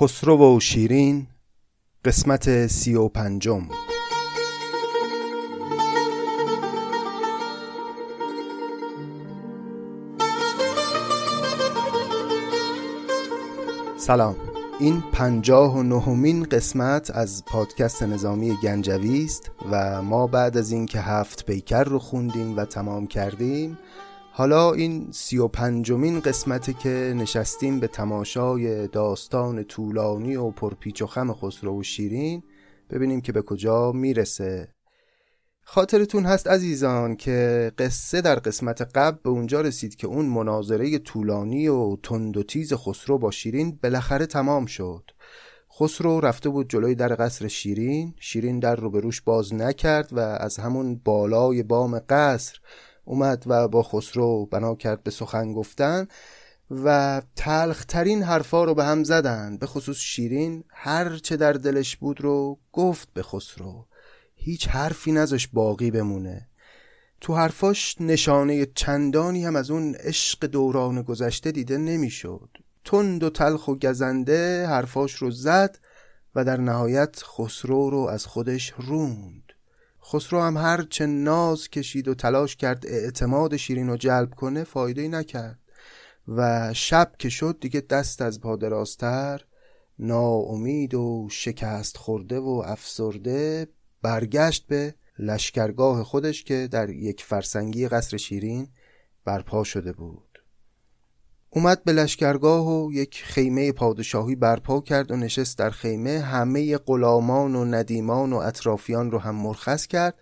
خسرو و شیرین قسمت سی و پنجم. سلام. این پنجاه و نهمین قسمت از پادکست نظامی گنجوی است و ما بعد از اینکه هفت پیکر رو خوندیم و تمام کردیم حالا این سی و پنجمین قسمتی که نشستیم به تماشای داستان طولانی و پرپیچ و خم خسرو و شیرین ببینیم که به کجا می‌رسه. خاطرتون هست عزیزان که قصه در قسمت قبل به اونجا رسید که اون مناظره طولانی و تند و تیز خسرو با شیرین بالاخره تمام شد. خسرو رفته بود جلوی در قصر شیرین شیرین در رو به روش باز نکرد و از همون بالای بام قصر اومد و با خسرو بنا کرد به سخن گفتن و تلخترین حرفا رو به هم زدن. به خصوص شیرین هر چه در دلش بود رو گفت به خسرو. هیچ حرفی نذاش باقی بمونه. تو حرفاش نشانه چندانی هم از اون عشق دوران گذشته دیده نمی‌شد. تند و تلخ و گزنده حرفاش رو زد و در نهایت خسرو رو از خودش روند. خسرو هم هر چه ناز کشید و تلاش کرد اعتماد شیرین رو جلب کنه فایده نکرد. و شب که شد دیگه دست از پا درازتر ناامید و شکست خورده و افسرده برگشت به لشکرگاه خودش که در یک فرسنگی قصر شیرین برپا شده بود. اومد به لشکرگاه و یک خیمه پادشاهی برپا کرد و نشست در خیمه. همه غلامان و ندیمان و اطرافیان رو هم مرخص کرد.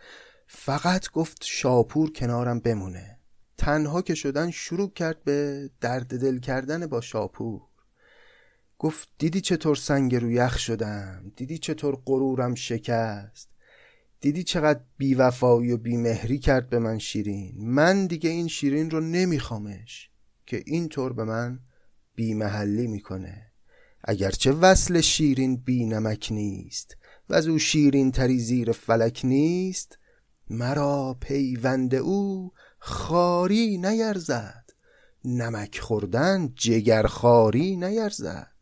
فقط گفت شاپور کنارم بمونه. تنها که شدن شروع کرد به درد دل کردن با شاپور. گفت دیدی چطور سنگ رو یخ شدم؟ دیدی چطور غرورم شکست؟ دیدی چقدر بیوفایی و بیمهری کرد به من شیرین؟ من دیگه این شیرین رو نمیخوامش. که اینطور به من بیمحلی می‌کنه. اگرچه وصل شیرین بی نمک نیست و از او شیرین تری زیر فلک نیست مرا پیوند او خاری نیرزد. نمک خوردن جگر خاری نیرزد.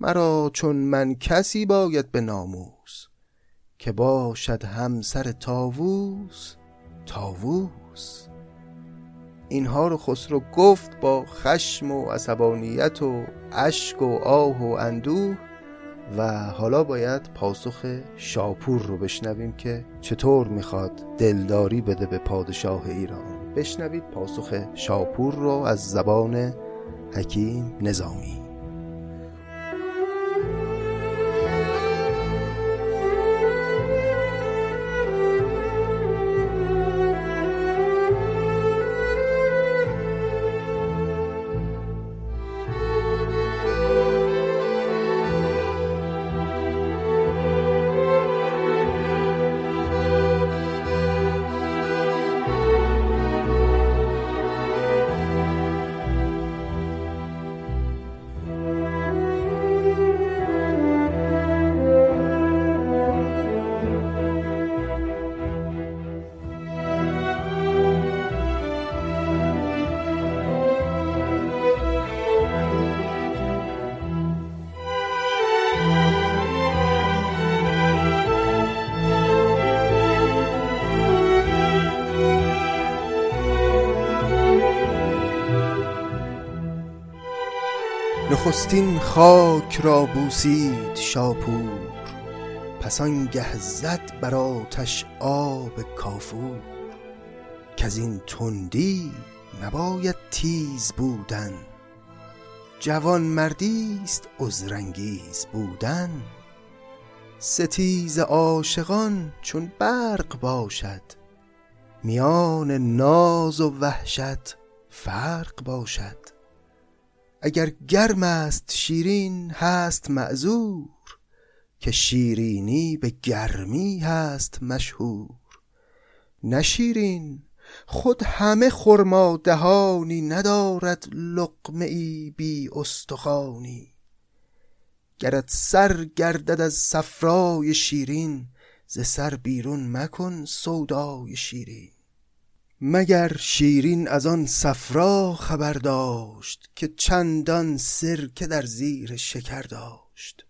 مرا چون من کسی باید به ناموس که باشد همسر تاووس تاووس اینها رو خسرو گفت با خشم و عصبانیت و اشک و آه و اندوه و حالا باید پاسخ شاپور رو بشنویم که چطور می‌خواد دلداری بده به پادشاه ایران. بشنوید پاسخ شاپور رو از زبان حکیم نظامی. نخستین خاک را بوسید شاپور پس آنگه زد بر آتش آب کافور. از این تندی نباید تیز بودن جوان مردی است عذرانگیز بودن. ستیز عاشقان چون برق باشد میان ناز و وحشت فرق باشد. اگر گرم است شیرین هست معذور. که شیرینی به گرمی هست مشهور. نه شیرین خود همه خرما دهانی ندارد لقمه ای بی استخوانی. گرت سر گردد از صفرای شیرین ز سر بیرون مکن سودای شیرین. مگر شیرین از آن صفرا خبر داشت که چندان سرکه در زیر شکر داشت؟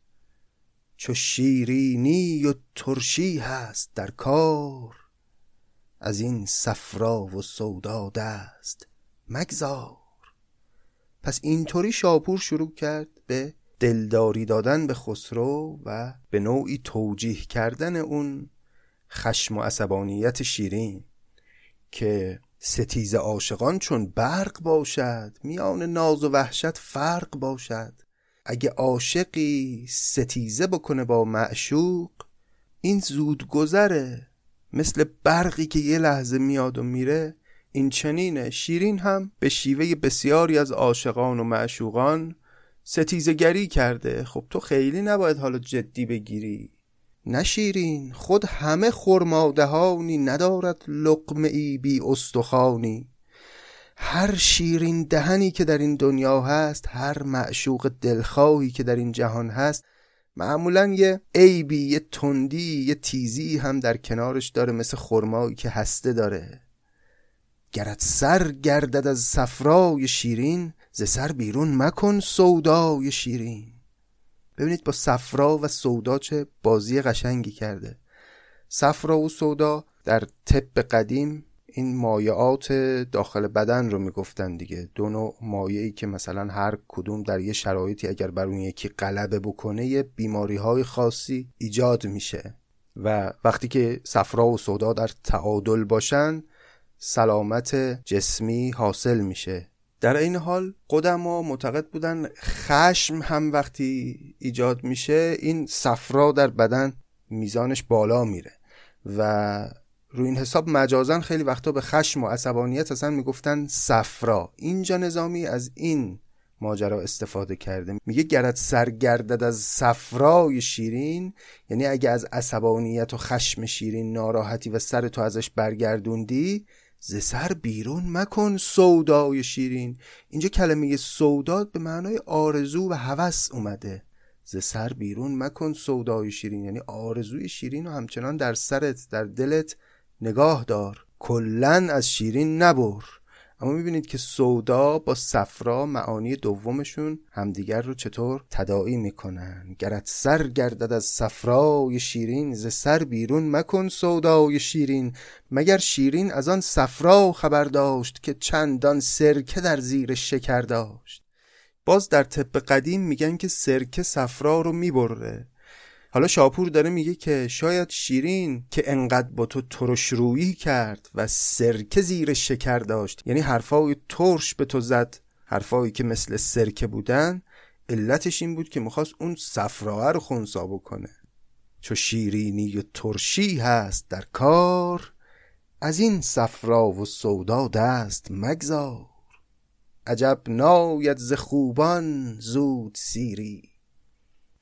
چو شیرینی و ترشی هست در کار از این صفرا و سودا دست مگذار. پس اینطوری شاپور شروع کرد به دلداری دادن به خسرو و به نوعی توجیه کردن اون خشم و عصبانیت شیرین. که ستیز عاشقان چون برق باشد میان ناز و وحشت فرق باشد. اگه عاشقی ستیزه بکنه با معشوق این زود گذره مثل برقی که یه لحظه میاد و میره این چنینه. شیرین هم به شیوه بسیاری از عاشقان و معشوقان ستیزگری کرده. خب تو خیلی نباید حالا جدی بگیری. نشیرین خود همه خرمادهانی ندارد لقمه ای بی استخانی هر شیرین دهنی که در این دنیا هست هر معشوق دلخواهی که در این جهان هست معمولا یه عیبی یه تندی یه تیزی هم در کنارش داره مثل خرمایی که هسته داره. گرت سر گردد از صفرای شیرین ز سر بیرون مکن سودای شیرین. ببینید با صفرا و سودا چه بازی قشنگی کرده. صفرا و سودا در طب قدیم این مایعات داخل بدن رو می‌گفتن دیگه. دو نوع مایعی که مثلا هر کدوم در یه شرایطی اگر بر اون یکی غلبه بکنه یه بیماری های خاصی ایجاد میشه. و وقتی که صفرا و سودا در تعادل باشن سلامت جسمی حاصل میشه. در این حال قدما معتقد بودن خشم هم وقتی ایجاد میشه این صفرا در بدن میزانش بالا میره و روی این حساب مجازن خیلی وقتا به خشم و عصبانیت اصلا می‌گفتن صفرا. اینجا نظامی از این ماجرا استفاده کرده. میگه گرد سرگردد از صفرای شیرین یعنی اگه از عصبانیت و خشم شیرین ناراحتی و سر تو ازش برگردوندی ز سر بیرون مکن سودای شیرین. اینجا کلمه سوداد به معنای آرزو و هوس اومده. ز سر بیرون مکن سودای شیرین. یعنی آرزوی شیرین و همچنان در سرت در دلت نگاه دار. کلا از شیرین نبر. اما می‌بینید که سودا با صفرا معانی دومشون همدیگر رو چطور تداعی می‌کنن؟ گرت سر گردد از صفرای شیرین ز سر بیرون مکن سودای شیرین. مگر شیرین از آن صفرا خبر داشت که چندان سرکه در زیر شکر داشت؟ باز در طب قدیم میگن که سرکه صفرا رو می‌بره. حالا شاپور داره میگه که شاید شیرین که انقدر با تو ترش رویی کرد و سرکه زیر شکر داشت. یعنی حرفای ترش به تو زد. حرفایی که مثل سرکه بودن علتش این بود که می‌خواست اون صفراه رو خونسا بکنه. چو شیرینی و ترشی هست در کار از این صفرا و سودا دست مگذار. عجب ناید ز خوبان زود سیری.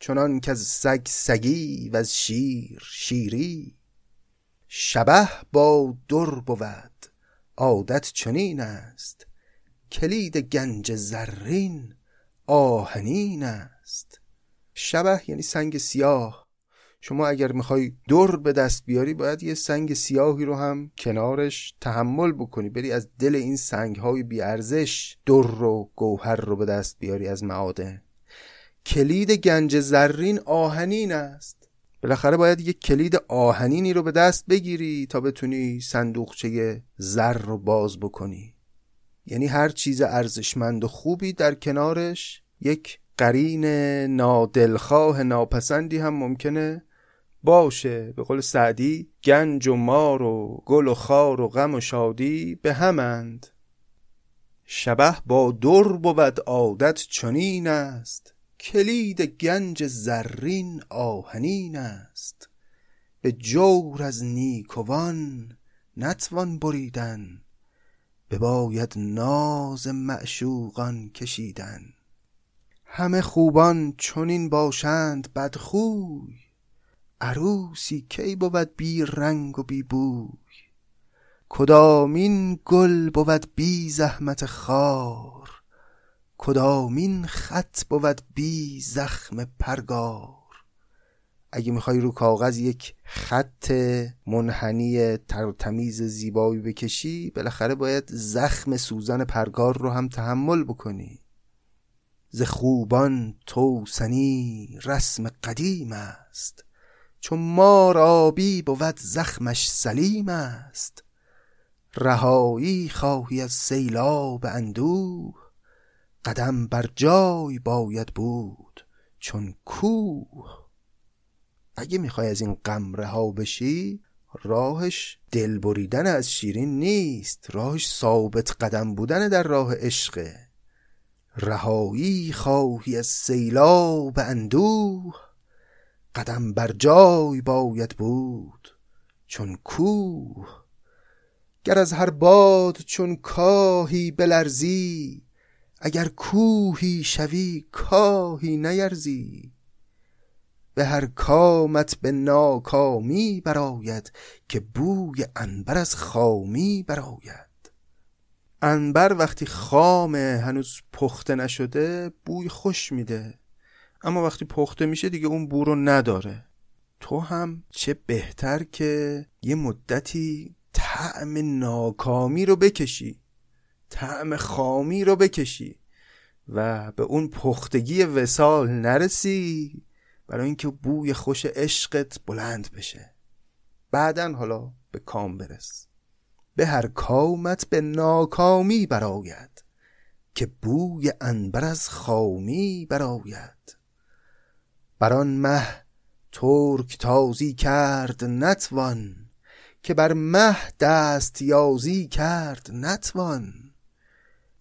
چنان که از سگ سگی و از شیر شیری. شبه با در بود عادت چنین است. کلید گنج زرین آهنین است. شبه یعنی سنگ سیاه. شما اگر می‌خوای در به دست بیاری باید یه سنگ سیاهی رو هم کنارش تحمل بکنی. بری از دل این سنگ های بیارزش در رو گوهر رو به دست بیاری از معادن. کلید گنج زرین آهنین است. بالاخره باید یک کلید آهنینی رو به دست بگیری تا بتونی صندوقچه زر رو باز بکنی. یعنی هر چیز ارزشمند و خوبی در کنارش یک قرین نادلخواه ناپسندی هم ممکنه باشه. به قول سعدی گنج و مار و گل و خار و غم و شادی به همند. شبه با در بود عادت چنین است. کلید گنج زرین آهنین است. به جور از نیکوان نتوان بریدن. بباید ناز معشوقان کشیدن. همه خوبان چنین باشند بدخوی. عروسی کی بود بی رنگ و بی بوی؟ کدامین گل بود بی زحمت خار کدامین خط بود بی زخم پرگار؟ اگه می‌خوای رو کاغذ یک خط منحنی تر تمیز زیبایی بکشی بالاخره باید زخم سوزن پرگار رو هم تحمل بکنی. ز خوبان توسنی رسم قدیم است. چون مار آبی بود زخمش سلیم است. رهایی خواهی از سیلاب اندوه. قدم بر جای باید بود چون کوه. اگه می‌خوای از این غم رها بشی راهش دل بریدن از شیرین نیست. راهش ثابت قدم بودن در راه عشقه رهایی خواهی از سیلاب اندوه. قدم بر جای باید بود چون کوه. گر از هر باد چون کاهی بلرزی اگر کوهی شوی کاهی نیرزی به هر کامت به ناکامی براید که بوی انبر از خامی براید انبر وقتی خامه هنوز پخته نشده بوی خوش میده. اما وقتی پخته میشه دیگه اون بو رو نداره. تو هم چه بهتر که یه مدتی طعم ناکامی رو بکشی. طعم خامی رو بکشی و به اون پختگی وسال نرسی برای اینکه بوی خوش عشقت بلند بشه. بعدا حالا به کام برس. به هر کامت به ناکامی براید که بوی انبر از خامی براید بر آن مه ترک تازی کرد نتوان که بر مه دست یازی کرد نتوان.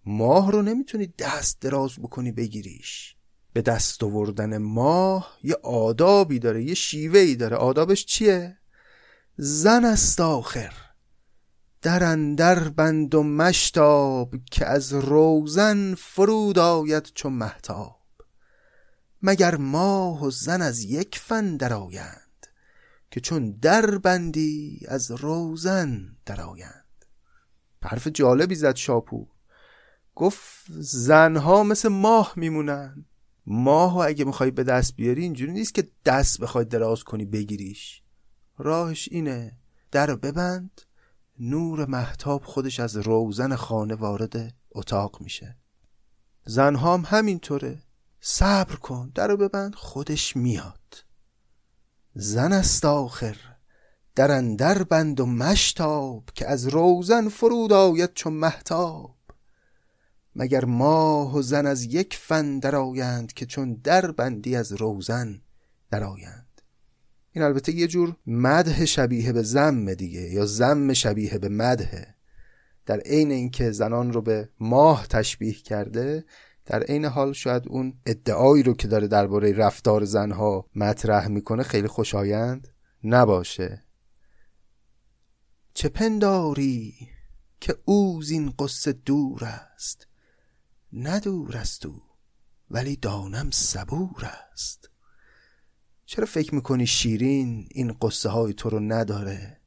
ماه رو نمی‌تونی دست دراز بکنی بگیریش. به دست آوردن ماه یه آدابی داره یه شیوهی داره. آدابش چیه؟ زن است آخر. در اندر بند و مشتاب که از روزن فرود آید چو محتاب مگر ماه و زن از یک فن درآیند که چون در بندی از روزن درآیند؟ حرف جالبی زد شاپور. گفت زنها مثل ماه میمونن. ماه اگه می‌خوای به دست بیاری اینجوری نیست که دست بخوای دراز کنی بگیریش. راهش اینه در ببند نور محتاب خودش از روزن خانه وارد اتاق میشه. زنها هم همینطوره. صبر کن در ببند خودش میاد. زن است آخر. در اندر بند و مشتاب که از روزن فرود آید چون محتاب مگر ماه و زن از یک فن درآیند که چون در بندی از روزن درآیند؟ این البته یه جور مدح شبیه به زم دیگه یا زم شبیه به مدحه در عین اینکه زنان رو به ماه تشبیه کرده در عین حال شاید اون ادعایی رو که داره درباره رفتار زنها مطرح می‌کنه خیلی خوشایند نباشه. چه پنداری که او زین قصه دور است؟ ندور است او ولی دانم صبور است. چرا فکر می‌کنی شیرین این قصه های تو رو نداره؟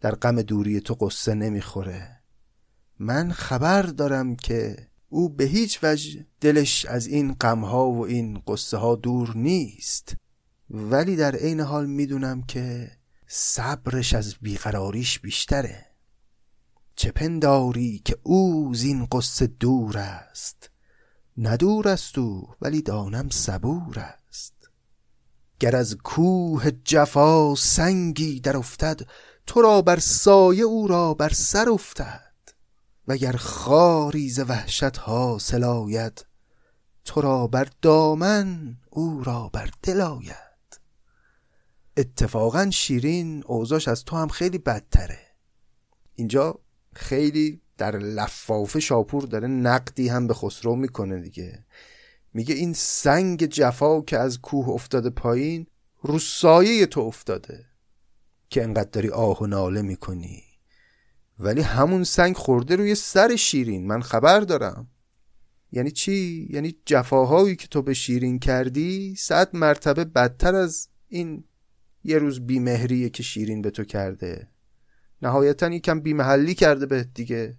در غم دوری تو قصه نمی‌خوره. من خبر دارم که او به هیچ وجه دلش از این غمها و این قصه ها دور نیست. ولی در عین حال می‌دونم که صبرش از بیقراریش بیشتره. چه پنداری که او زین قصه دور است؟ ندور است او ولی دانم صبور است. گر از کوه جفا سنگی در افتد تو را بر سایه او را بر سر افتد. وگر خاری ز وحشت حاصل آید تو را بر دامن او را بر دل آید. اتفاقا شیرین اوضاش از تو هم خیلی بدتره. اینجا خیلی در لفافه شاپور داره نقدی هم به خسرو می‌کنه دیگه. میگه این سنگ جفا که از کوه افتاده پایین رو سایه تو افتاده که انقدر داری آه و ناله می‌کنی. ولی همون سنگ خورده روی سر شیرین. من خبر دارم. یعنی چی؟ یعنی جفاهایی که تو به شیرین کردی صد مرتبه بدتر از این یه روز بیمهریه که شیرین به تو کرده. نهایتا یکم بیمحلی کرده به دیگه.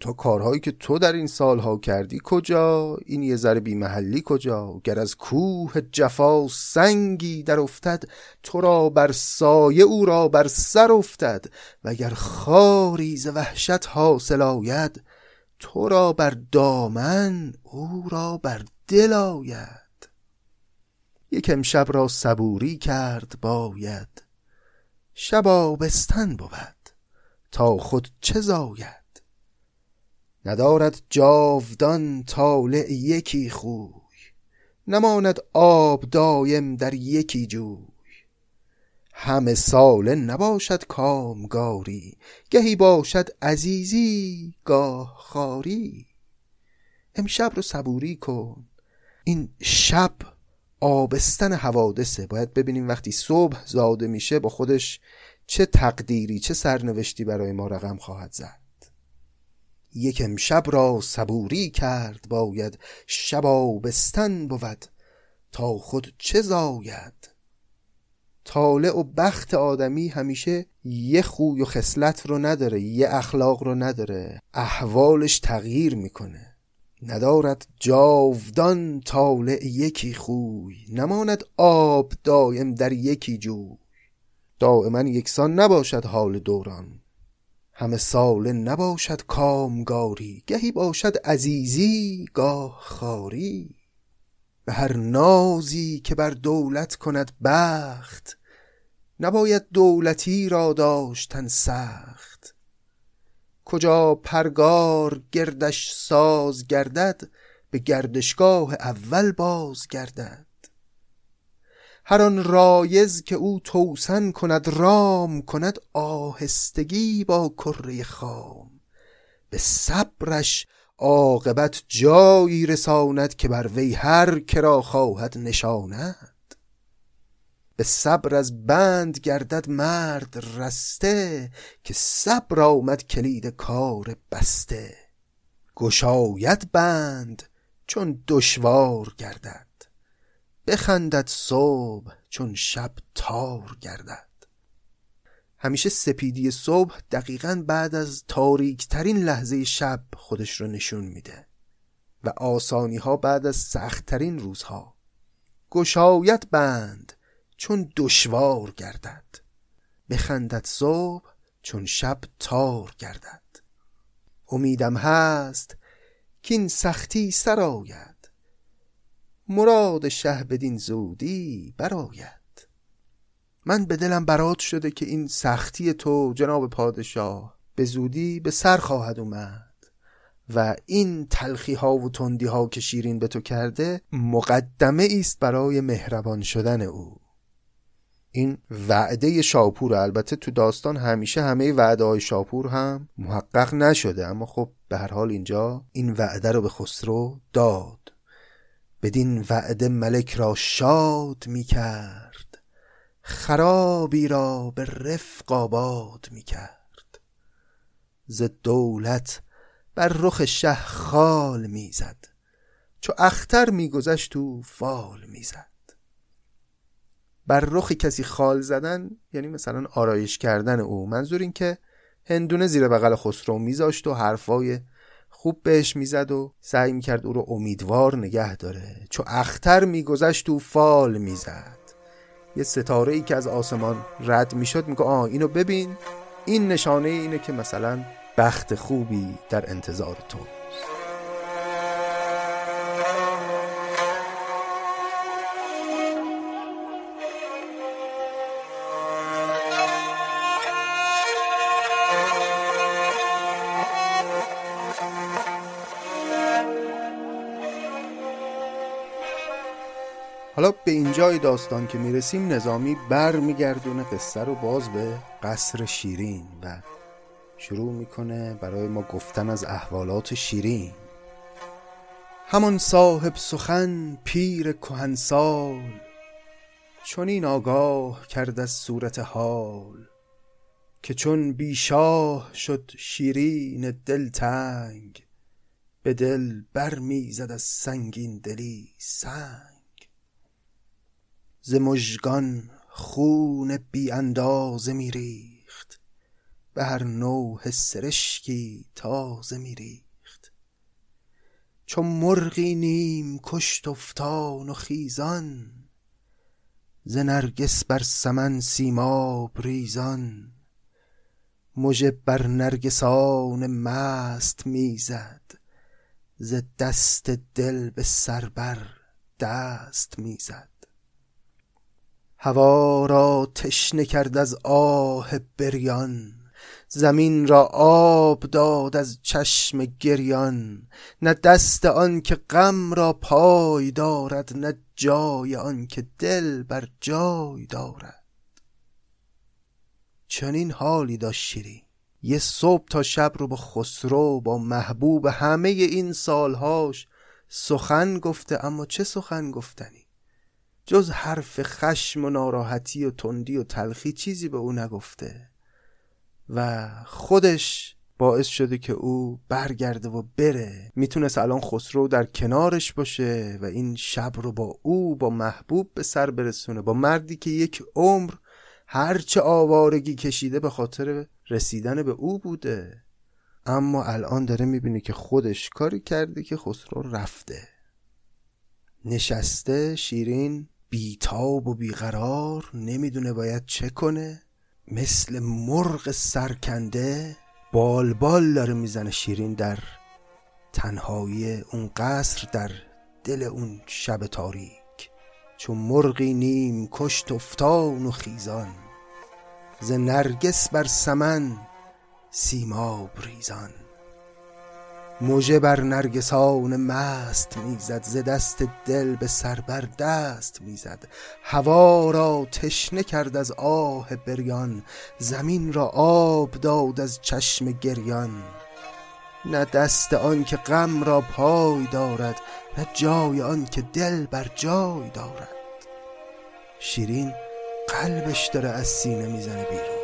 تو کارهایی که تو در این سالها کردی کجا؟ این یه ذره بی محلی کجا؟ گر از کوه جفا سنگی در افتد تو را بر سایه او را بر سر افتد. وگر خاری ز وحشت حاصل آید تو را بر دامن او را بر دل آید. یک امشب را صبوری کرد باید. شب آبستن بود. تا خود چه زاید؟ ندارد جاودان طالع یکی خوی نماند آب دایم در یکی جوی. همه ساله نباشد کامگاری گهی باشد عزیزی گاه خاری امشب رو صبوری کن. این شب آبستن حوادثه. باید ببینیم وقتی صبح زاده میشه با خودش چه تقدیری چه سرنوشتی برای ما رقم خواهد زد. یک امشب را صبوری کرد باید شب آبستن بود تا خود چه زاید؟ طالع و بخت آدمی همیشه یه خوی و خصلت رو نداره یه اخلاق رو نداره احوالش تغییر می‌کنه. ندارد جاودان طالع یکی خوی نماند آب دایم در یکی جوی. دائما یکسان نباشد حال دوران. همه ساله نباشد کامگاری گهی باشد عزیزی گاه خاری به هر نازی که بر دولت کند بخت نباید دولتی را داشتن سخت. کجا پرگار گردش ساز گردد به گردشگاه اول باز گردد هر آن رایز که او توسن کند رام کند آهستگی با کره خام. به صبرش عاقبت جایی رساند که بر وی هر کرا خواهد نشاند. به صبر از بند گردد مرد رسته که صبر آمد کلید کار بسته. گشاید بند چون دشوار گردد. بخندد صبح چون شب تار گردد. همیشه سپیدی صبح دقیقا بعد از تاریکترین لحظه شب خودش رو نشون میده و آسانی ها بعد از سختترین روزها. گشایت بند چون دشوار گردد. بخندد صبح چون شب تار گردد. امیدم هست که این سختی سرآید مراد شه بدین زودی براید من به دلم برات شده که این سختی تو جناب پادشاه به زودی به سر خواهد اومد و این تلخی ها و تندی ها که شیرین به تو کرده مقدمه است برای مهربان شدن او. این وعده شاپور البته تو داستان همیشه همه وعده های شاپور هم محقق نشده اما خب به هر حال اینجا این وعده رو به خسرو داد. بدین وعده ملک را شاد می کرد. خرابی را به رفق آباد می کرد. ز دولت بر رخ شه خال می‌زد چو اختر میگذشت و فال می‌زد بر رخ کسی خال زدن یعنی مثلا آرایش کردن او منظور این که هندونه زیر بغل خسرو میذاشت و حرفای خوب بهش می‌زد و سعی می‌کرد او رو امیدوار نگه داره. چو اختر میگذشت و فال می‌زد. یه ستاره ای که از آسمان رد می‌شد میگه آه اینو ببین. این نشانه اینه که مثلا بخت خوبی در انتظار تو. حالا به اینجای داستان که می‌رسیم نظامی بر میگردونه قصه رو باز به قصر شیرین و شروع می‌کنه برای ما گفتن از احوالات شیرین. همان صاحب سخن پیر کهنسال چون این آگاه کرد از صورت حال که چون بیشاه شد شیرین دل تنگ به دل بر می‌زد از سنگین دلی سنگ. ز مژگان خون بی اندازه می ریخت. به هر نوع سرشکی تازه میریخت چو مرغی نیم کشت افتان و خیزان ز نرگس بر سمن سیماب ریزان. مژه بر نرگسان مست می‌زد ز دست دل به سر بر دست می‌زد هوا را تشنه کرد از آه بریان زمین را آب داد از چشم گریان. نه دست آن که غم را پای دارد نه جای آن که دل بر جای دارد. چنین حالی داشت شیرین. یه صبح تا شب رو با خسرو با محبوب همه این سالهاش سخن گفته اما چه سخن گفتنی؟ جز حرف خشم و ناراحتی و تندی و تلخی چیزی به او نگفته. و خودش باعث شده که او برگرده و بره. می‌تونست الان خسرو در کنارش باشه و این شب رو با او با محبوب به سر برسونه. با مردی که یک عمر هرچه آوارگی کشیده به خاطر رسیدن به او بوده. اما الان داره می‌بینه که خودش کاری کرده که خسرو رفته. نشسته شیرین بیتاب و بیقرار نمی‌دونه باید چه کنه. مثل مرغ سرکنده بال بال داره می‌زنه شیرین در تنهایی اون قصر در دل اون شب تاریک. چون مرغی نیم کشت افتان و خیزان ز نرگس بر سمن سیماب ریزان. مژه بر نرگسان مست می‌زد ز دست دل به سر بر دست می‌زد. هوا را تشنه کرد از آه بریان زمین را آب داد از چشم گریان. نه دست آن که غم را پای دارد نه جای آن که دل بر جای دارد. شیرین قلبش داره از سینه می‌زنه بیرون.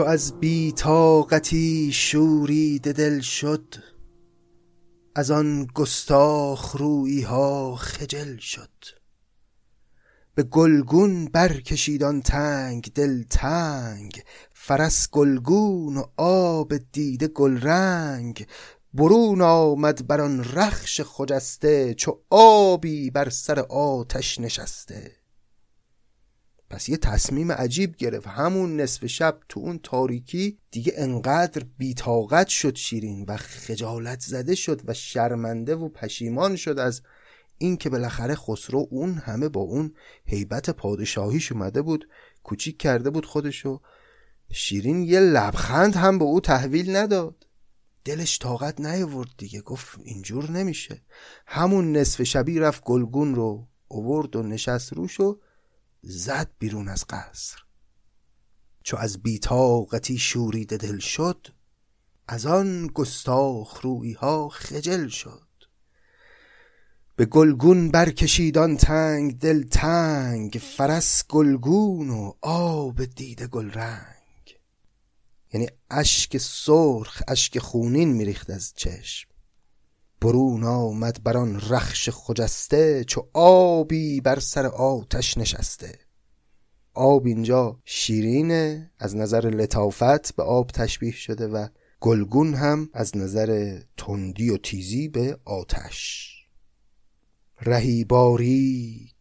چو از بی طاقتی شورید دل شد از آن گستاخ رویی ها خجل شد. به گلگون برکشید آن تنگ دل تنگ فرس گلگون و آب دیده گلرنگ. برون آمد بر آن رخش خجسته چو آبی بر سر آتش نشسته. پس یه تصمیم عجیب گرفت. همون نصف شب تو اون تاریکی دیگه انقدر بیتاقت شد شیرین و خجالت زده شد و شرمنده و پشیمان شد از اینکه بالاخره خسرو اون همه با اون هیبت پادشاهیش اومده بود کوچیک کرده بود خودشو. شیرین یه لبخند هم به او تحویل نداد. دلش طاقت نیاورد دیگه. گفت اینجور نمیشه. همون نصف شبی رفت گلگون رو اوورد و نشست روش و زد بیرون از قصر. چو از بیتاقتی شوریده دل شد از آن گستاخ روی ها خجل شد. به گلگون برکشیدان تنگ دل تنگ فرس گلگون و آب دیده گل رنگ یعنی اشک سرخ اشک خونین میریخت از چشم. برون آمد بر آن رخش خجسته چو آبی بر سر آتش نشسته. آب اینجا شیرینه از نظر لطافت به آب تشبیه شده و گلگون هم از نظر تندی و تیزی به آتش. رهی باریک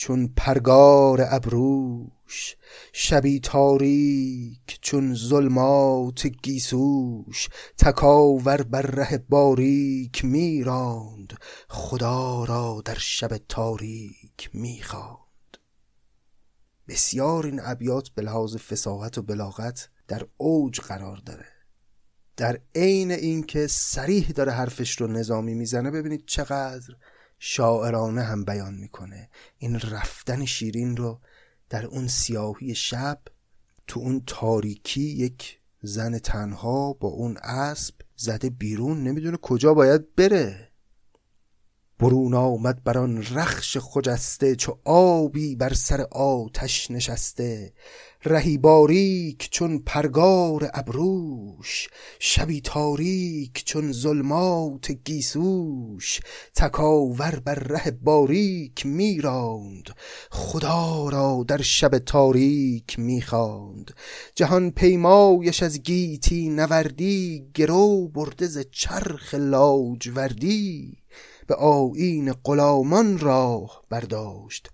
چون پرگار ابروش شبی تاریک چون ظلمات گیسوش تکاور بر ره باریک میراند خدا را در شب تاریک می‌خواند. بسیار این ابیات به لحاظ فساحت و بلاغت در اوج قرار داره. در عین اینکه سریح داره حرفش رو نظامی می‌زنه ببینید چقدر شاعرانه هم بیان می‌کنه. این رفتن شیرین رو در اون سیاهی شب تو اون تاریکی یک زن تنها با اون اسب زده بیرون. نمی‌دونه کجا باید بره. برون آمد بر آن رخش خجسته چو آبی بر سر آتش نشسته. رهی باریک چون پرگار ابروش شبی تاریک چون ظلمات گیسوش. تکاور بر ره باریک میراند خدا را در شب تاریک می‌خواند. جهان پیمایش از گیتی نوردی گرو برده ز چرخ لاجوردی. به آیین غلامان راه برداشت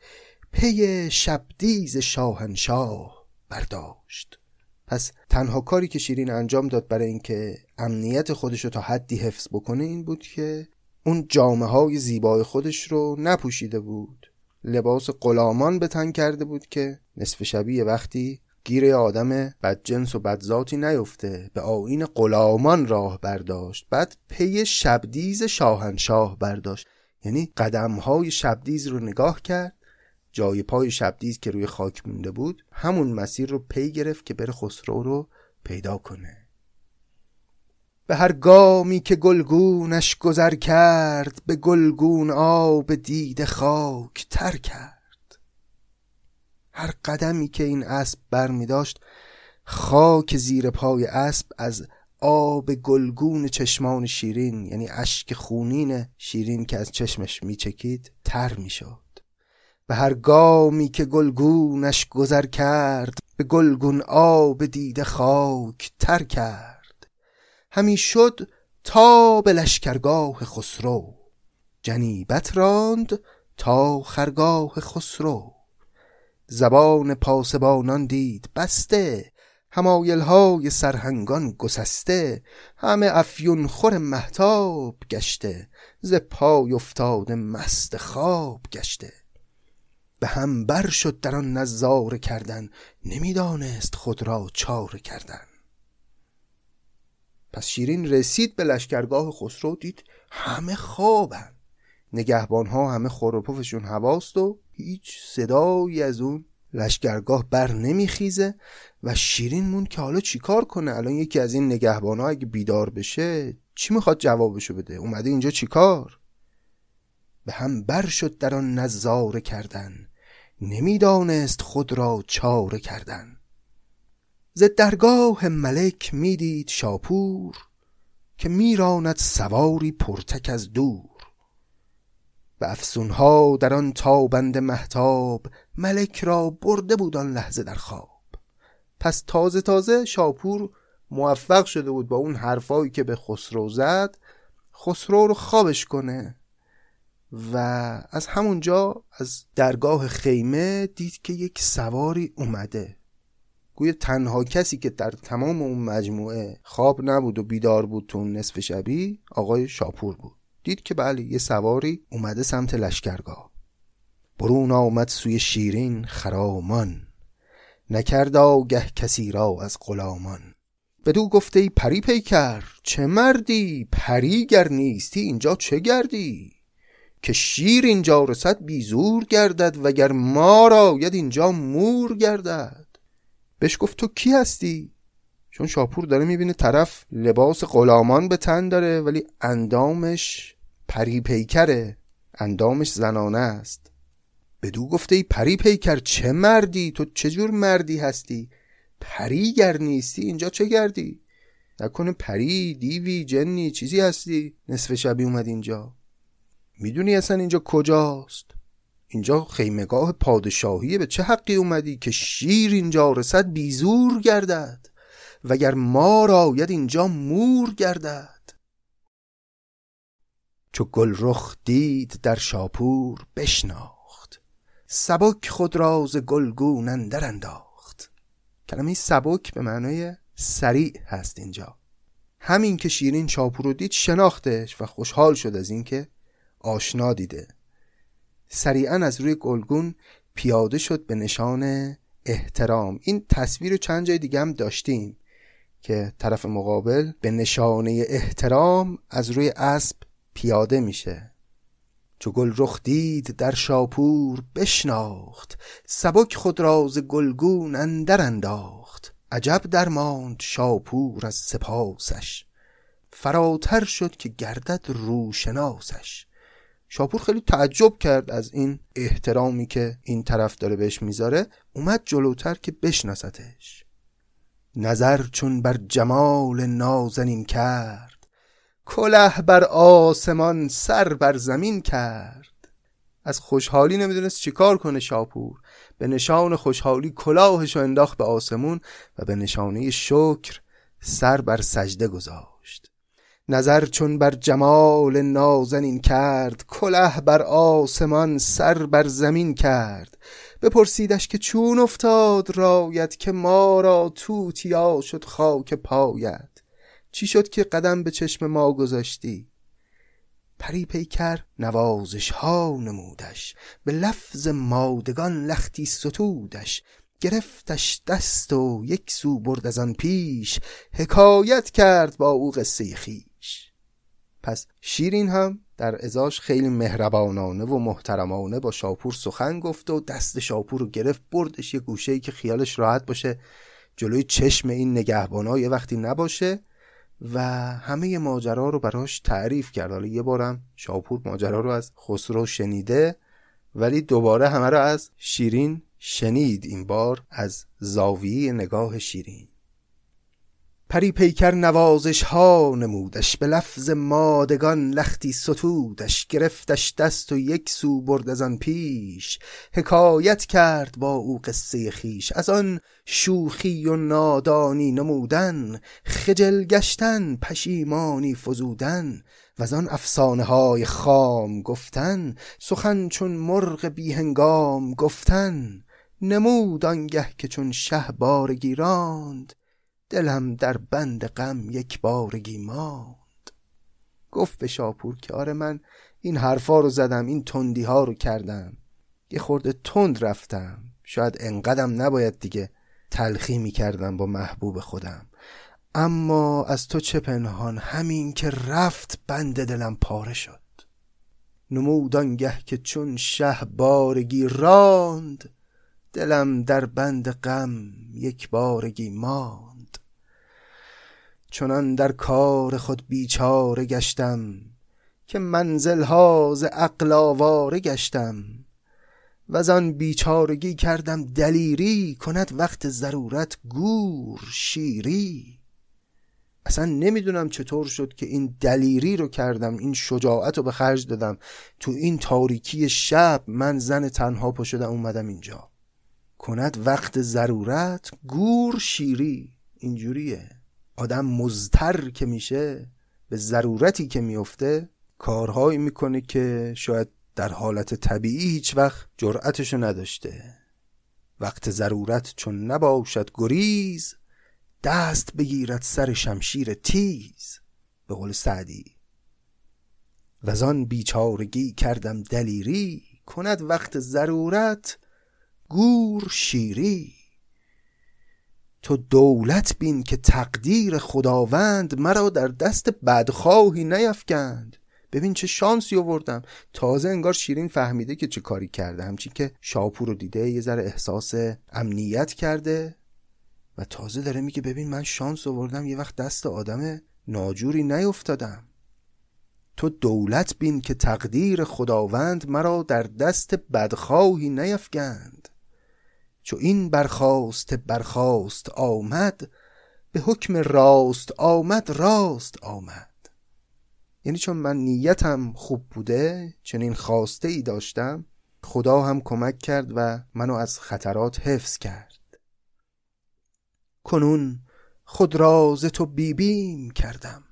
پی شبدیز شاهنشاه. برداشت. پس تنها کاری که شیرین انجام داد برای اینکه امنیت خودش رو تا حدی حفظ بکنه این بود که اون جامعه های زیبای خودش رو نپوشیده بود. لباس غلامان به تن کرده بود که نصف شبیه وقتی گیر آدم بدجنس و بدذاتی نیفته به آین غلامان راه برداشت بعد پی شبدیز شاهنشاه برداشت. یعنی قدم های شبدیز رو نگاه کرد جای پای شبدیز که روی خاک مونده بود همون مسیر رو پی گرفت که بره خسرو رو پیدا کنه. به هر گامی که گلگونش گذر کرد به گلگون آب دید خاک تر کرد. هر قدمی که این اسب بر می داشت خاک زیر پای اسب از آب گلگون چشمان شیرین یعنی اشک خونین شیرین که از چشمش میچکید تر می‌شد به هر گامی که گلگونش گذر کرد به گلگون آب دیده خاک تر کرد. همی شد تا به لشکرگاه خسرو. جنیبت راند تا خرگاه خسرو. زبان پاسبانان دید بسته همایل های سرهنگان گسسته. همه افیون خور محتاب گشته ز پای افتاده مست خواب گشته. به هم بر شد در آن نظاره کردن نمی‌دانست خود را چاره کردن. پس شیرین رسید به لشکرگاه خسرو دید همه خوابن. نگهبان ها همه خوروپفشون هواست و هیچ صدایی از اون لشگرگاه بر نمیخیزه و شیرین مون که حالا چیکار کنه؟ الان یکی از این نگهبان ها اگه بیدار بشه چی می‌خواد جوابشو بده؟ اومده اینجا چیکار به هم بر شد در آن نظاره کردن نمی‌دانست خود را چاره کردن. ز درگاه ملک می‌دید شاپور که میراند سواری پرتک از دور. و افسونها در آن تابند محتاب ملک را برده بود آن لحظه در خواب. پس تازه تازه شاپور موفق شده بود با اون حرفایی که به خسرو زد خسرو رو خوابش کنه. و از همونجا از درگاه خیمه دید که یک سواری اومده. گویا تنها کسی که در تمام اون مجموعه خواب نبود و بیدار بود تو نصف شبی آقای شاپور بود. دید که بله یه سواری اومده سمت لشکرگاه. برون آمد سوی شیرین خرامان. نکرد آگه کسی را از غلامان. بدو گفته ای پری پیکر چه مردی؟ پری گر نیستی اینجا چه گردی؟ که شیر اینجا رسد بیزور گردد وگر ما را ید اینجا مور گردد. بهش گفت تو کی هستی؟ چون شاپور داره می‌بینه طرف لباس غلامان به تن داره ولی اندامش پری پیکره اندامش زنانه است. بدو گفته ای پری پیکر چه مردی؟ تو چه جور مردی هستی؟ پری گر نیستی اینجا چه گردی؟ نکنه پری دیوی جنی چیزی هستی؟ نصف شبی اومد اینجا. می‌دونی اصلا اینجا کجاست؟ اینجا خیمگاه پادشاهیه به چه حقی اومدی که شیر اینجا رسد بیزور گردد وگر ما را ید اینجا مور گردد؟ چو گل رخ دید در شاپور بشناخت سبک خود راز گلگون اندر انداخت. کلمه سبک به معنای سریع هست اینجا. همین که شیرین شاپور رو دید شناختش و خوشحال شد از اینکه آشنا دیده. سریعا از روی گلگون پیاده شد به نشان احترام. این تصویر چند جای دیگه هم داشتیم که طرف مقابل به نشانه احترام از روی اسب پیاده میشه. چو گل رخ دید در شاپور بشناخت. سبک خود راز گلگون اندر انداخت. عجب درماند شاپور از سپاسش. فراتر شد که گردد روشناسش. شاپور خیلی تعجب کرد از این احترامی که این طرف داره بهش می‌ذاره. اومد جلوتر که بشناستش. نظر چون بر جمال نازنین کرد. کله بر آسمان سر بر زمین کرد. از خوشحالی نمی‌دونست چیکار کنه شاپور. به نشان خوشحالی کلاهش انداخت به آسمون و به نشانه شکر سر بر سجده گذاشت. نظر چون بر جمال نازنین کرد کله بر آسمان سر بر زمین کرد. بپرسیدش که چون افتاد رایت که ما را توتیا شد خاک پایت. چی شد که قدم به چشم ما گذاشتی؟ پری پیکر نوازش ها نمودش به لفظ مادگان لختی ستودش. گرفتش دست و یک سو برد از آن پیش حکایت کرد با او قصه خیش. پس شیرین هم در ازاش خیلی مهربانانه و محترمانه با شاپور سخن گفت و دست شاپور رو گرفت بردش یه گوشه که خیالش راحت باشه جلوی چشم این نگهبانا یه وقتی نباشه و همه ماجرا رو براش تعریف کرد. حالا یه بارم شاپور ماجرا رو از خسرو شنیده ولی دوباره همه رو از شیرین شنید. این بار از زاویه نگاه شیرین. پری پیکر نوازش ها نمودش به لفظ مادگان لختی ستودش گرفتش دست و یک سو برد از آن پیش. حکایت کرد با او قصه خیش از آن شوخی و نادانی نمودن خجل گشتن پشیمانی فزودن. و از آن افسانه های خام گفتن سخن چون مرغ بیهنگام گفتن. نمود آنگه که چون شه بارگی راند دلم در بند غم یک بارگی ماند. گفت به شاپور که آره من این حرفا رو زدم این تندی ها رو کردم. یه خورده تند رفتم. شاید انقدم نباید دیگه تلخی می کردم با محبوب خودم. اما از تو چه پنهان؟ همین که رفت بند دلم پاره شد. نمودانگه که چون شه بارگی راند دلم در بند غم یک بارگی ماند. چنان در کار خود بیچاره گشتم که منزل ها ز عقل آواره گشتم و آن بیچارگی کردم دلیری کند وقت ضرورت گور شیری. اصلا نمی‌دونم چطور شد که این دلیری رو کردم این شجاعت رو به خرج دادم. تو این تاریکی شب من زن تنها پا اومدم اینجا. کند وقت ضرورت گور شیری. اینجوریه. آدم مزتر که میشه به ضرورتی که میفته کارهایی می‌کنه که شاید در حالت طبیعی هیچ وقت جرأتشو نداشته. وقت ضرورت چون نباشد گریز دست بگیرد سر شمشیر تیز. به قول سعدی و آن بیچارگی کردم دلیری کند وقت ضرورت گور شیری. تو دولت بین که تقدیر خداوند مرا در دست بدخواهی نیفکند. ببین چه شانسی آوردم. تازه انگار شیرین فهمیده که چه کاری کرده. همچین که شاپور رو دیده یه ذره احساس امنیت کرده و تازه داره میگه ببین من شانس آوردم یه وقت دست آدم ناجوری نیفتادم. تو دولت بین که تقدیر خداوند مرا در دست بدخواهی نیفگند چو این برخواست برخواست آمد به حکم راست آمد راست آمد. یعنی چون من نیتم خوب بوده چنین خواسته ای داشتم خدا هم کمک کرد و منو از خطرات حفظ کرد. کنون خود راز تو بیبیم کردم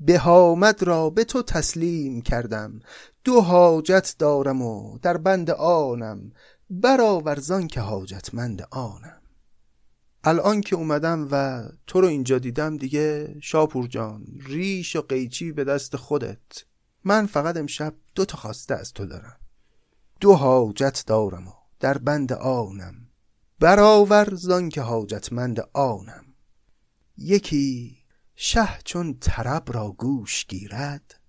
به آمد را به تو تسلیم کردم دو حاجت دارم و در بند آنم برآورزان که حاجتمند آنم. الان که اومدم و تو رو اینجا دیدم دیگه شاپور جان ریش و قیچی به دست خودت. من فقط امشب دو تا خواسته از تو دارم. دو حاجت دارم و در بند آنم. برآور زان که حاجتمند آنم. یکی شه چون طرب را گوش گیرد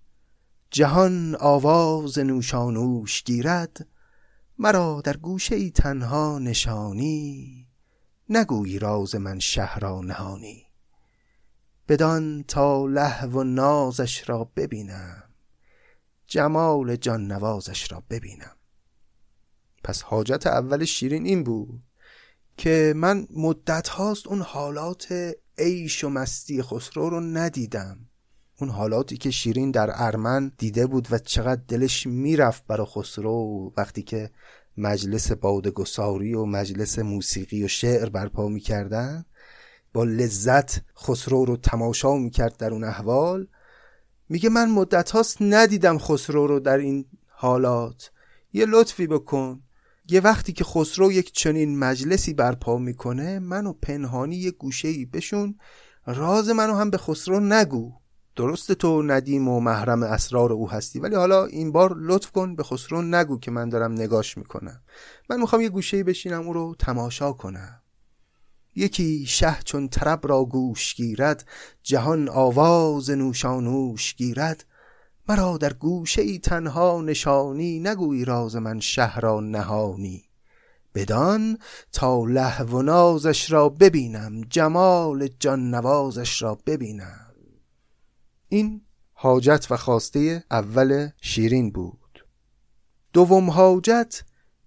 جهان آواز نوشانوش گیرد مرا در گوشه ای تنها نشانی نگویی راز من شه را نهانی. بدان تا لهو و نازش را ببینم جمال جان نوازش را ببینم. پس حاجت اول شیرین این بود که من مدت هاست اون حالات عیش و مستی خسرو رو ندیدم. اون حالاتی که شیرین در ارمن دیده بود و چقدر دلش می‌رفت برا خسرو وقتی که مجلس بادگساری و مجلس موسیقی و شعر برپا می‌کردن با لذت خسرو رو تماشا می‌کرد در اون احوال. میگه من مدت هاست ندیدم خسرو رو در این حالات. یه لطفی بکن. یه وقتی که خسرو یک چنین مجلسی برپا می‌کنه منو پنهانی یه گوشه ای بشون راز منو هم به خسرو نگو. درست تو ندیم و محرم اسرار او هستی. ولی حالا این بار لطف کن به خسرو نگو که من دارم نگاش می‌کنم. من می‌خوام یه گوشه بشینم او رو تماشا کنم. یکی شه چون طرب را گوش گیرد جهان آواز نوشانوش گیرد. مرا در گوشه ای تنها نشانی نگویی راز من شهر نهانی. بدان تا لهو و نازش را ببینم جمال جان نوازش را ببینم. این حاجت و خواسته اول شیرین بود. دوم حاجت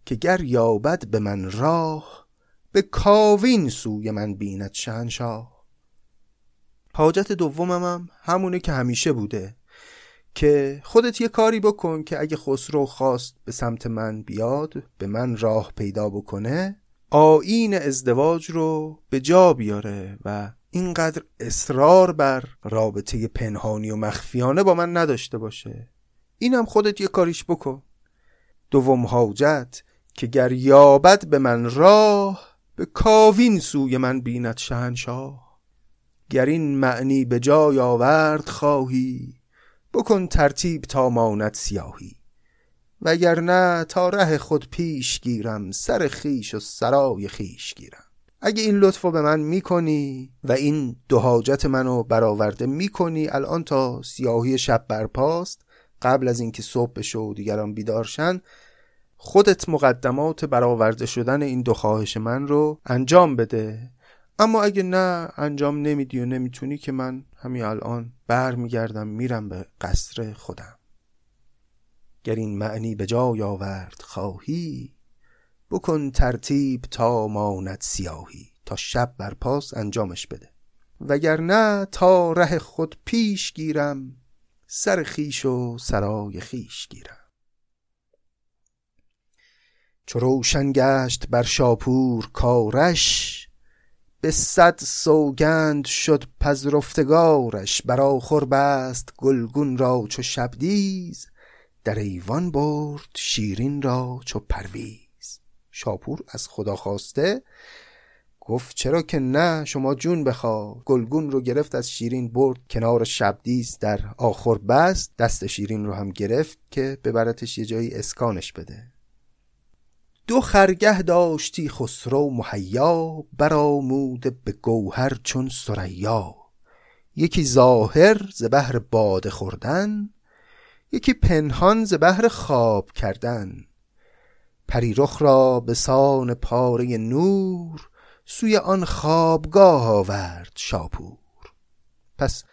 که گر یابد به من راه به کاوین سوی من بیند شهنشاه. حاجت دومم هم همونه که همیشه بوده که خودت یه کاری بکن که اگه خسرو خواست به سمت من بیاد به من راه پیدا بکنه آین ازدواج رو به جا بیاره و اینقدر اصرار بر رابطه پنهانی و مخفیانه با من نداشته باشه. اینم خودت یه کاریش بکن. دوم حاجت که گر یابد به من راه به کاوین سوی من بیند شهنشاه. گر این معنی به جای آورد خواهی بکن ترتیب تا ماند سیاهی. وگرنه تا ره خود پیش گیرم سر خیش و سرای خیش گیرم. اگه این لطف به من می‌کنی و این دو حاجت منو برآورده می‌کنی الان تا سیاهی شب برپاست قبل از اینکه صبح بشه و دیگران بیدارشن خودت مقدمات برآورده شدن این دو خواهش من رو انجام بده. اما اگه نه انجام نمیدی و نمی‌تونی که من همین الان بر میگردم میرم به قصر خودم. گر این معنی به جای آورد خواهی بکن ترتیب تا ماند سیاهی تا شب بر پاس انجامش بده. وگرنه تا ره خود پیش گیرم سر خیش و سرای خیش گیرم. چو روشن گشت بر شاپور کارش به صد سوگند شد پذرفتگارش. بر آخر بست گلگون را چو شبدیز در ایوان برد شیرین را چو پرویز. شاپور از خدا خواسته. گفت چرا که نه شما جون بخوا. گلگون رو گرفت از شیرین برد کنار شبدیز در آخر بست. دست شیرین رو هم گرفت که ببرتش یه جایی اسکانش بده. دو خرگه داشتی خسرو محیا برآموده به گوهر چون سریا یکی ظاهر ز بهر باده خوردن یکی پنهان ز بهر خواب کردن. پریرخ را به سان پاره نور سوی آن خوابگاه آورد شاپور. پس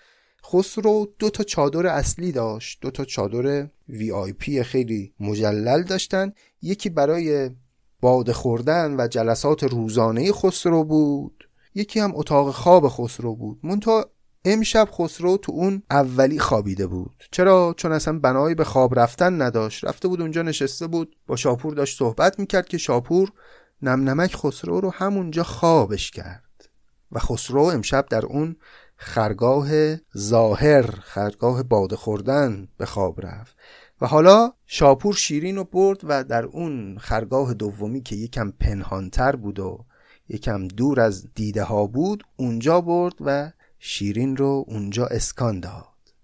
خسرو دو تا چادر اصلی داشت دو تا چادر وی آی پی خیلی مجلل داشتن. یکی برای باده خوردن و جلسات روزانه خسرو بود یکی هم اتاق خواب خسرو بود. مونتا امشب خسرو تو اون اولی خوابیده بود. چرا؟ چون اصلا بنایی به خواب رفتن نداشت. رفته بود اونجا نشسته بود با شاپور داشت صحبت می‌کرد که شاپور نم نمک خسرو رو همونجا خوابش کرد. و خسرو امشب در اون خرگاه ظاهر خرگاه باده خوردن به خواب رفت. و حالا شاپور شیرین رو برد و در اون خرگاه دومی که یکم پنهانتر بود و یکم دور از دیده ها بود اونجا برد و شیرین رو اونجا اسکان داد.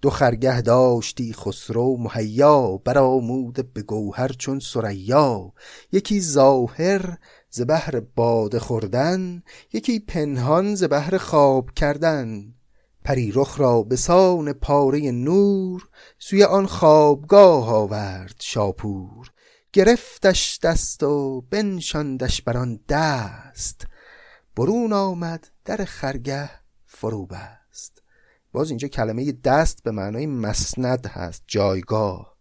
دو خرگه داشتی خسرو مهیا برآموده به گوهر چون سریا یکی ظاهر ز بهر باده خوردن یکی پنهان ز بهر خواب کردن. پری رخ را به سان پاره نور سوی آن خوابگاه آورد شاپور. گرفتش دست و بنشاندش بر آن دست. برون آمد در خرگه فرو بست باز اینجا کلمه دست به معنای مسند هست جایگاه.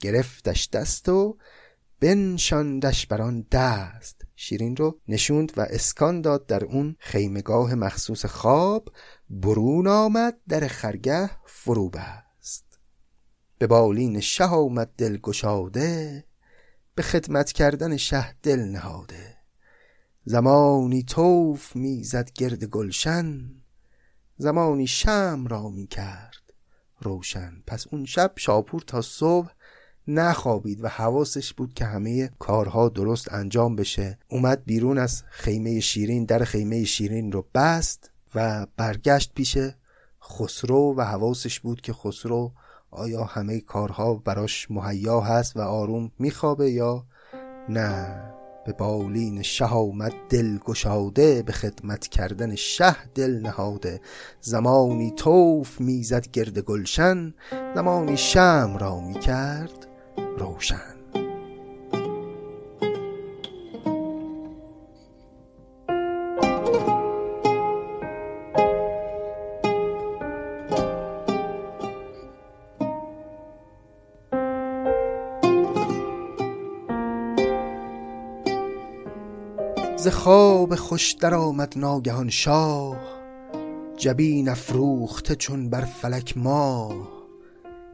گرفتش دست و بنشاندش بر آن دست. شیرین رو نشوند و اسکان داد در اون خیمگاه مخصوص خواب. برون آمد در خرگه فرو بست به بالین شه آمد دل گشاده به خدمت کردن شه دل نهاده. زمانی توف می‌زد گرد گلشن زمانی شم را می کرد. روشن. پس اون شب شاپور تا صبح نخوابید و حواسش بود که همه کارها درست انجام بشه. اومد بیرون از خیمه شیرین در خیمه شیرین رو بست و برگشت پیش خسرو و حواسش بود که خسرو آیا همه کارها براش مهیا هست و آروم میخوابه یا نه. به بالین شه آمد دل گشاده به خدمت کردن شه دل نهاده. زمانی توف می‌زد گرد گلشن زمانی شم را می‌کرد روشن. خواب خوش در آمد ناگهان شاه جبین افروخته چون بر فلک ماه.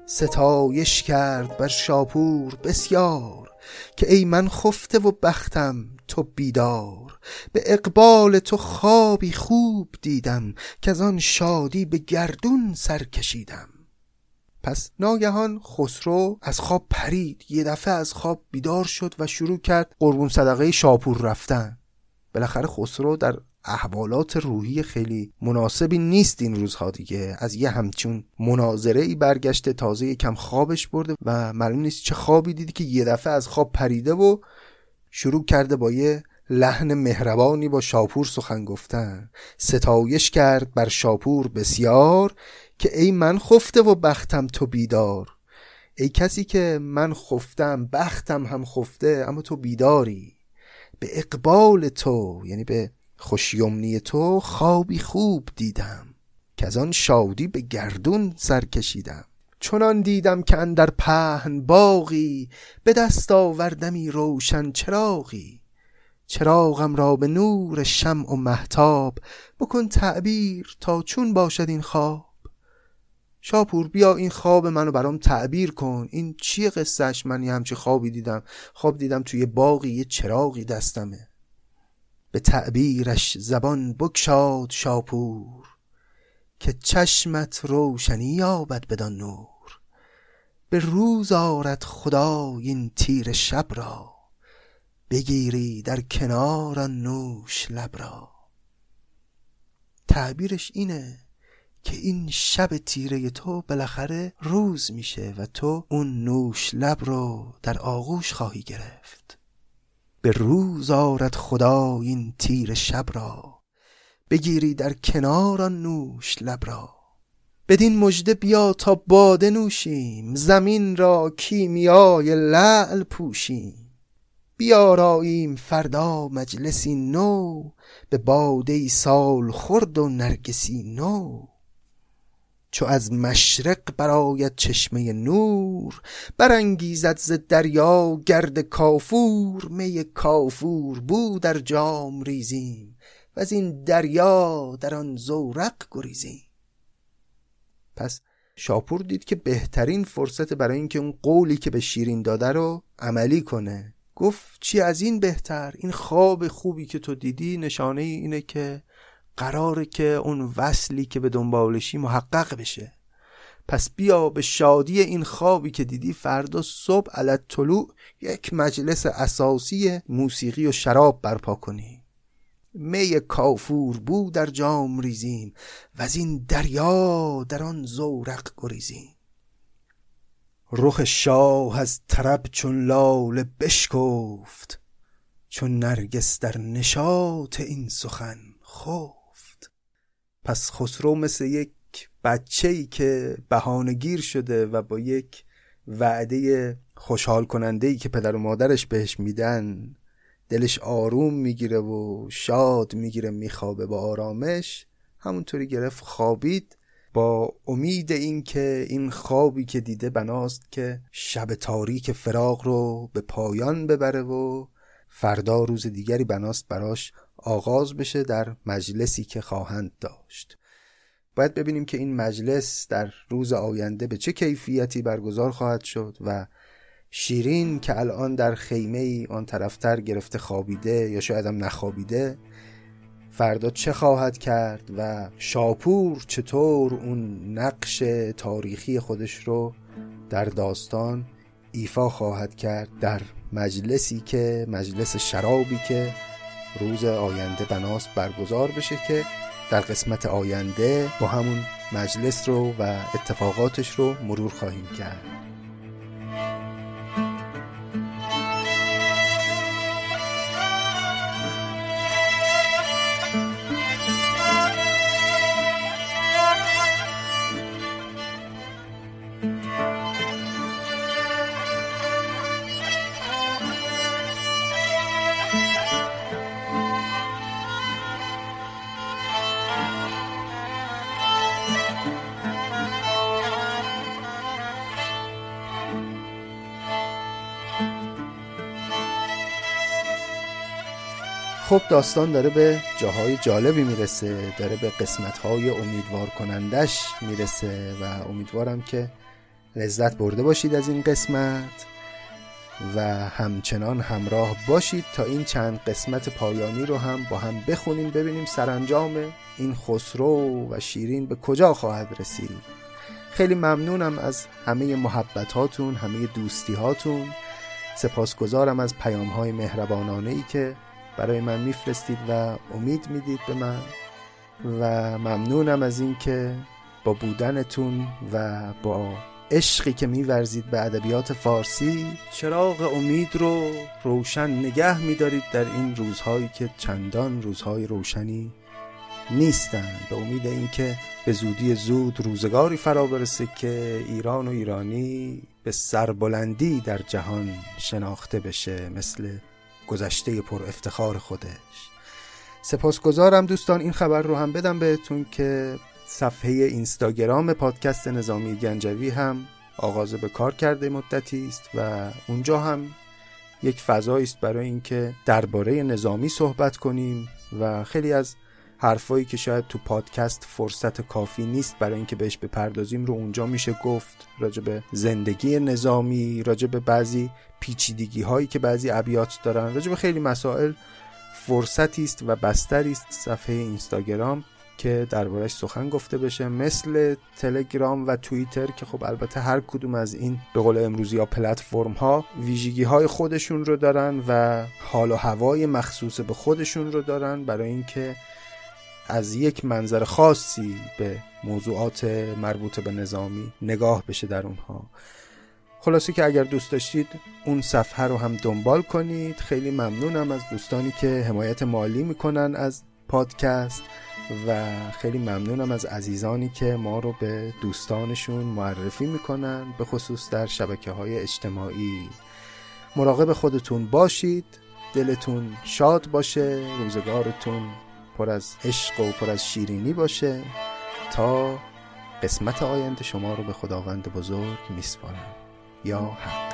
ستایش کرد بر شاپور بسیار که ای من خفته و بختم تو بیدار. به اقبال تو خوابی خوب دیدم که از آن شادی به گردون سر کشیدم. پس ناگهان خسرو از خواب پرید یه دفعه از خواب بیدار شد و شروع کرد قربون صدقه شاپور رفتن. بالاخره خسرو در احوالات روحی خیلی مناسبی نیست این روزها دیگه. از یه همچون مناظره ای برگشته تازه یکم خوابش برده و معلوم نیست چه خوابی دیدی که یه دفعه از خواب پریده و شروع کرده با یه لحن مهربانی با شاپور سخن گفتن. ستایش کرد بر شاپور بسیار که ای من خفته و بختم تو بیدار. ای کسی که من خفتم بختم هم خفته اما تو بیداری. به اقبال تو یعنی به خوشیمنی تو خوابی خوب دیدم که از آن شادی به گردون سر کشیدم. چنان دیدم که اندر پهن باغی به دست آوردمی روشن چراغی. چراغم را به نور شمع و محتاب بکن تعبیر تا چون باشد این خواب. شاپور بیا این خواب منو برام تعبیر کن. این چیه قصهش من یه همچی خوابی دیدم. خواب دیدم توی باقی یه چراغی دستمه. به تعبیرش زبان بکشاد شاپور که چشمت روشنی یابد بدان نور. به روز آرد خدا این تیر شب را. بگیری در کنار نوش لب را. تعبیرش اینه که این شب تیره تو بالاخره روز میشه و تو اون نوش لب رو در آغوش خواهی گرفت. به روز آرد خدا این تیر شب را. بگیری در کنار آن نوش لب را. بدین مژده بیا تا باده نوشیم زمین را کیمیای لعل پوشیم. بیاراییم فردا مجلسی نو به باده سال خرد و نرگسی نو. چو از مشرق برآید چشمه نور برانگیزد ز دریا گرد کافور. می کافور بو در جام ریزیم و از این دریا در آن زورق گریزیم. پس شاپور دید که بهترین فرصت برای اینکه اون قولی که به شیرین داده رو عملی کنه. گفت چی از این بهتر؟ این خواب خوبی که تو دیدی نشانه اینه که قراره که اون وصلی که به دنبالشی محقق بشه. پس بیا به شادی این خوابی که دیدی فردا صبح علت طلوع یک مجلس اساسی موسیقی و شراب برپا کنی. می کافور بو در جام ریزیم و از این دریا در آن زورق گریزیم. رخ شاه از طرب چون لاله بشکفت چون نرگس در نشاط این سخن خفت. پس خسرو مثل یک بچه ای که بهانهگیر شده و با یک وعده خوشحال کننده ای که پدر و مادرش بهش میدن دلش آروم می‌گیره و شاد می‌گیره میخوابه با آرامش همونطوری گرفت خوابید با امید اینکه این خوابی که دیده بناست که شب تاریک فراغ رو به پایان ببره و فردا روز دیگری بناست براش آغاز بشه در مجلسی که خواهند داشت. باید ببینیم که این مجلس در روز آینده به چه کیفیتی برگزار خواهد شد و شیرین که الان در خیمه ای آن طرفتر گرفته خوابیده یا شاید هم نخوابیده فردا چه خواهد کرد و شاپور چطور اون نقش تاریخی خودش رو در داستان ایفا خواهد کرد در مجلسی که مجلس شرابی که روز آینده بناست برگزار بشه که در قسمت آینده با همون مجلس رو و اتفاقاتش رو مرور خواهیم کرد. خب داستان داره به جاهای جالبی می‌رسه داره به قسمتهای امیدوار کنندش می‌رسه و امیدوارم که لذت برده باشید از این قسمت و همچنان همراه باشید تا این چند قسمت پایانی رو هم با هم بخونیم ببینیم سرانجام این خسرو و شیرین به کجا خواهد رسید. خیلی ممنونم از همه محبت همه دوستی هاتون سپاسگزارم از پیام های مهربانانه ای که برای من میفرستید و امید می‌دید به من و ممنونم از اینکه با بودنتون و با عشقی که میورزید به ادبیات فارسی چراغ امید رو روشن نگه میدارید در این روزهایی که چندان روزهای روشنی نیستند. به امید اینکه به زودی زود روزگاری فرا برسه که ایران و ایرانی به سربلندی در جهان شناخته بشه مثل گذشته پر افتخار خودش. سپاسگزارم دوستان این خبر رو هم بدم بهتون که صفحه اینستاگرام پادکست نظامی گنجوی هم آغاز به کار کرده مدتی است و اونجا هم یک فضایی است برای اینکه درباره نظامی صحبت کنیم و خیلی از حرفایی که شاید تو پادکست فرصت کافی نیست برای اینکه بهش بپردازیم رو اونجا میشه گفت. راجع به زندگی نظامی راجع به بعضی پیچیدگی هایی که بعضی ابیات دارن راجع به خیلی مسائل فرصتی است و بستری است. صفحه اینستاگرام که دربارش سخن گفته بشه مثل تلگرام و توییتر که خب البته هر کدوم از این به قول امروزی ها پلتفرم ها ویژگی های خودشون رو دارن و حال و هوای مخصوص به خودشون رو دارن. برای اینکه از یک منظر خاصی به موضوعات مربوط به نظامی نگاه بشه در اونها. خلاصه که اگر دوست داشتید اون صفحه رو هم دنبال کنید. خیلی ممنونم از دوستانی که حمایت مالی می‌کنن از پادکست و خیلی ممنونم از عزیزانی که ما رو به دوستانشون معرفی می‌کنن به خصوص در شبکه های اجتماعی. مراقب خودتون باشید. دلتون شاد باشه. روزگارتون پر از عشق و پر از شیرینی باشه تا قسمت آینده شما رو به خداوند بزرگ میسپارم. یا حق.